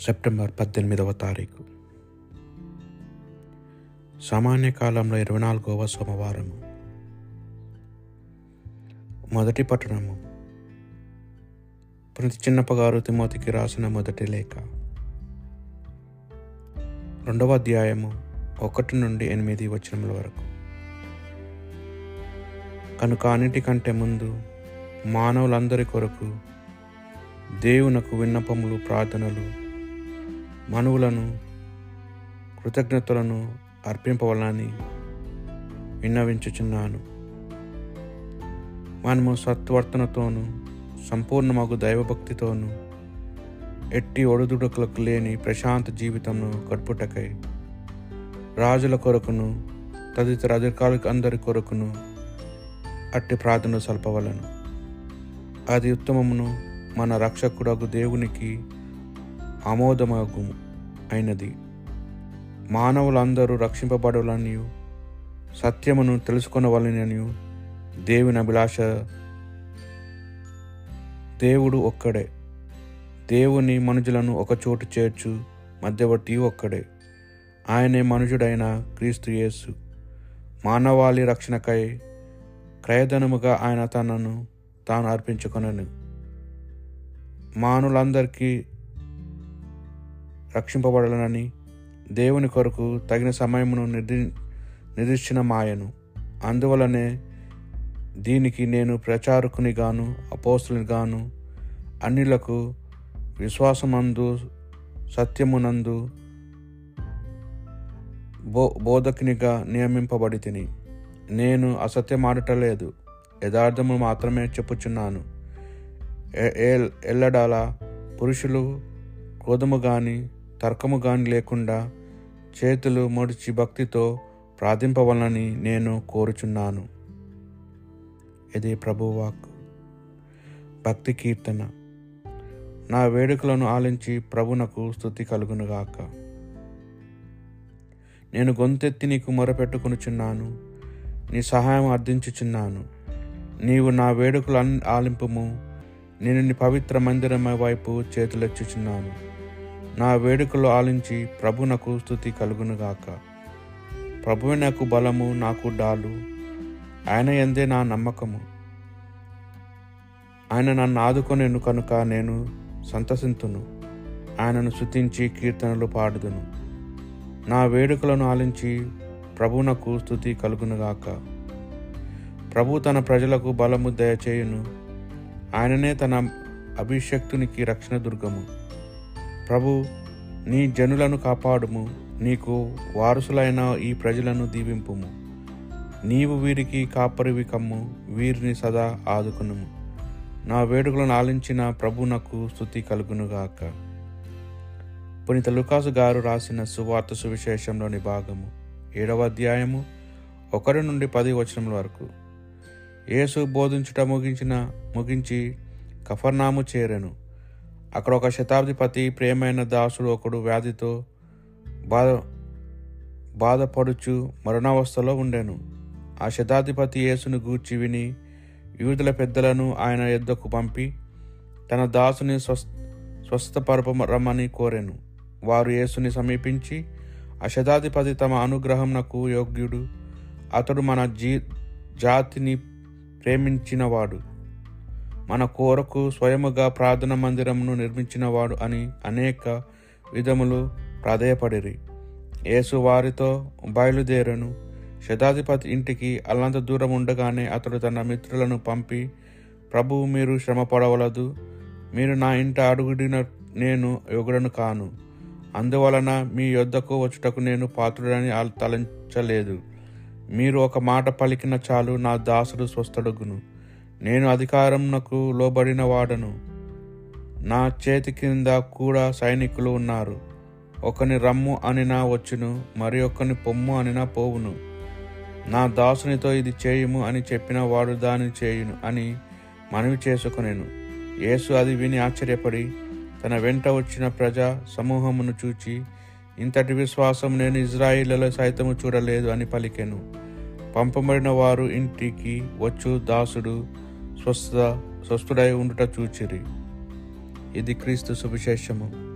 September పద్దెనిమిదవ తారీఖు. సామాన్య కాలంలో ఇరవై నాలుగవ సోమవారము. మొదటి పట్టణము. ప్రతి చిన్నప్పగారు తిమోతికి రాసిన మొదటి లేఖ. రెండవ అధ్యాయము ఒకటి నుండి ఎనిమిది వచనముల వరకు. కనుక అన్నిటికంటే ముందు మానవులందరి కొరకు దేవునకు విన్నపములు ప్రార్థనలు మనువులను కృతజ్ఞతలను అర్పింపవలని విన్నవించుచున్నాను. మనము సత్వర్తనతోనూ సంపూర్ణమగు దైవభక్తితోనూ ఎట్టి ఒడుదుడుకులకు లేని ప్రశాంత జీవితంను గడుపుటకై రాజుల కొరకును తదితర అధికారులకు అందరి కొరకును అట్టి ప్రార్థన సల్పవలను. అది ఉత్తమమును మన రక్షకుడగు దేవునికి ఆమోదమగు అయినది. మానవులందరూ రక్షింపబడాలని సత్యమును తెలుసుకొనవలనని దేవుని అభిలాష దేవుడు ఒక్కడే. దేవుని మనుషులను ఒకచోటు చేర్చు మధ్యవర్తి ఒక్కడే. ఆయనే మనుషుడైన క్రీస్తు యేసు. మానవాళి రక్షణకై క్రయధనముగా ఆయన తనను తాను అర్పించుకొనను. మానులందరికీ రక్షింపబడాలని దేవుని కొరకు తగిన సమయమును నిర్ది నిర్దిష్టిన మాయను. అందువలనే దీనికి నేను ప్రచారకుని గాను అపోస్తుని గాను అన్నిలకు విశ్వాసమందు సత్యమునందు బో బోధకునిగా నియమింపబడి తిని నేను అసత్యమాడటలేదు యథార్థము మాత్రమే చెప్పుచున్నాను. ఎల్లడాల పురుషులు క్రోధము కానీ తర్కముగాని లేకుండా చేతులు ముడిచి భక్తితో ప్రార్థింపవలనని నేను కోరుచున్నాను. ఇది ప్రభువాక్ భక్తి కీర్తన. నా వేడుకలను ఆలించి ప్రభునకు స్థుతి కలుగునుగాక. నేను గొంతెత్తి నీకు మొరపెట్టుకొనుచున్నాను. నీ సహాయం అర్థించుచున్నాను. నీవు నా వేడుకలు ఆలింపుము. నేను నీ పవిత్ర మందిరం వైపు చేతులెచ్చుచున్నాను. నా వేడుకలు ఆలించి ప్రభునకు స్థుతి కలుగునుగాక. ప్రభువే నాకు బలము నాకు డాలు. ఆయన ఎందే నా నమ్మకము. ఆయన నన్ను ఆదుకొనేను కనుక నేను సంతసింతును. ఆయనను శుతించి కీర్తనలు పాడుదును. నా వేడుకలను ఆలించి ప్రభునకు స్థుతి కలుగునుగాక. ప్రభు తన ప్రజలకు బలము దయచేయును. ఆయననే తన అభిషక్తునికి రక్షణ దుర్గము. ప్రభు నీ జనులను కాపాడుము నీకు వారసులైన ఈ ప్రజలను దీవింపుము. నీవు వీరికి కాపరివి కమ్ము వీరిని సదా ఆదుకునుము. నా వేడుకలను ఆలించిన ప్రభునకు స్థుతి కలుగునుగాక. పునీత లుకాసు గారు రాసిన సువార్త సువిశేషంలోని భాగము ఏడవ అధ్యాయము ఒకరి నుండి పది వచనముల వరకు. యేసు బోధించుట ముగించిన ముగించి కఫర్నాము చేరెను. అక్కడ ఒక శతాబ్దిపతి ప్రేమైన దాసుడు ఒకడు వ్యాధితో బాధ బాధపడుచు మరణావస్థలో ఉండెను. ఆ శతాధిపతి యేసును గూర్చి విని యూదుల పెద్దలను ఆయన ఎద్దకు పంపి తన దాసుని స్వస్థ స్వస్థపరపరమని కోరెను. వారు యేసుని సమీపించి ఆ శతాధిపతి తమ అనుగ్రహంనకు యోగ్యుడు. అతడు మన జీ జాతిని ప్రేమించినవాడు. మన కోరకు స్వయముగా ప్రార్థన మందిరమును నిర్మించినవాడు అని అనేక విధములు ప్రాధేయపడిరి. యేసు వారితో బయలుదేరను. శతాధిపతి ఇంటికి అల్లంత దూరం ఉండగానే అతడు తన మిత్రులను పంపి ప్రభువు మీరు శ్రమపడవలదు. మీరు నా ఇంట అడుగుడిన నేను యొగుడను కాను. అందువలన మీ యొద్దకు వచ్చుటకు నేను పాత్రుడని తలంచలేదు. మీరు ఒక మాట పలికిన చాలు నా దాసుడు స్వస్థడుగును. నేను అధికారంనకు లోబడిన వాడను. నా చేతి కింద కూడా సైనికులు ఉన్నారు. ఒకని రమ్ము అనినా వచ్చును మరి ఒకని పొమ్ము అనినా పోవును. నా దాసునితో ఇది చేయుము అని చెప్పిన వాడు దానిని చేయును అని మనవి చేసుకునేను. యేసు అది విని ఆశ్చర్యపడి తన వెంట వచ్చిన ప్రజా సమూహమును చూచి ఇంతటి విశ్వాసం నేను ఇజ్రాయిలలో సైతము చూడలేదు అని పలికెను. పంపబడిన వారు ఇంటికి వచ్చు దాసుడు స్వస్థ స్వస్థుడై ఉండుట చూచిరి. ఇది క్రీస్తు సువిశేషము.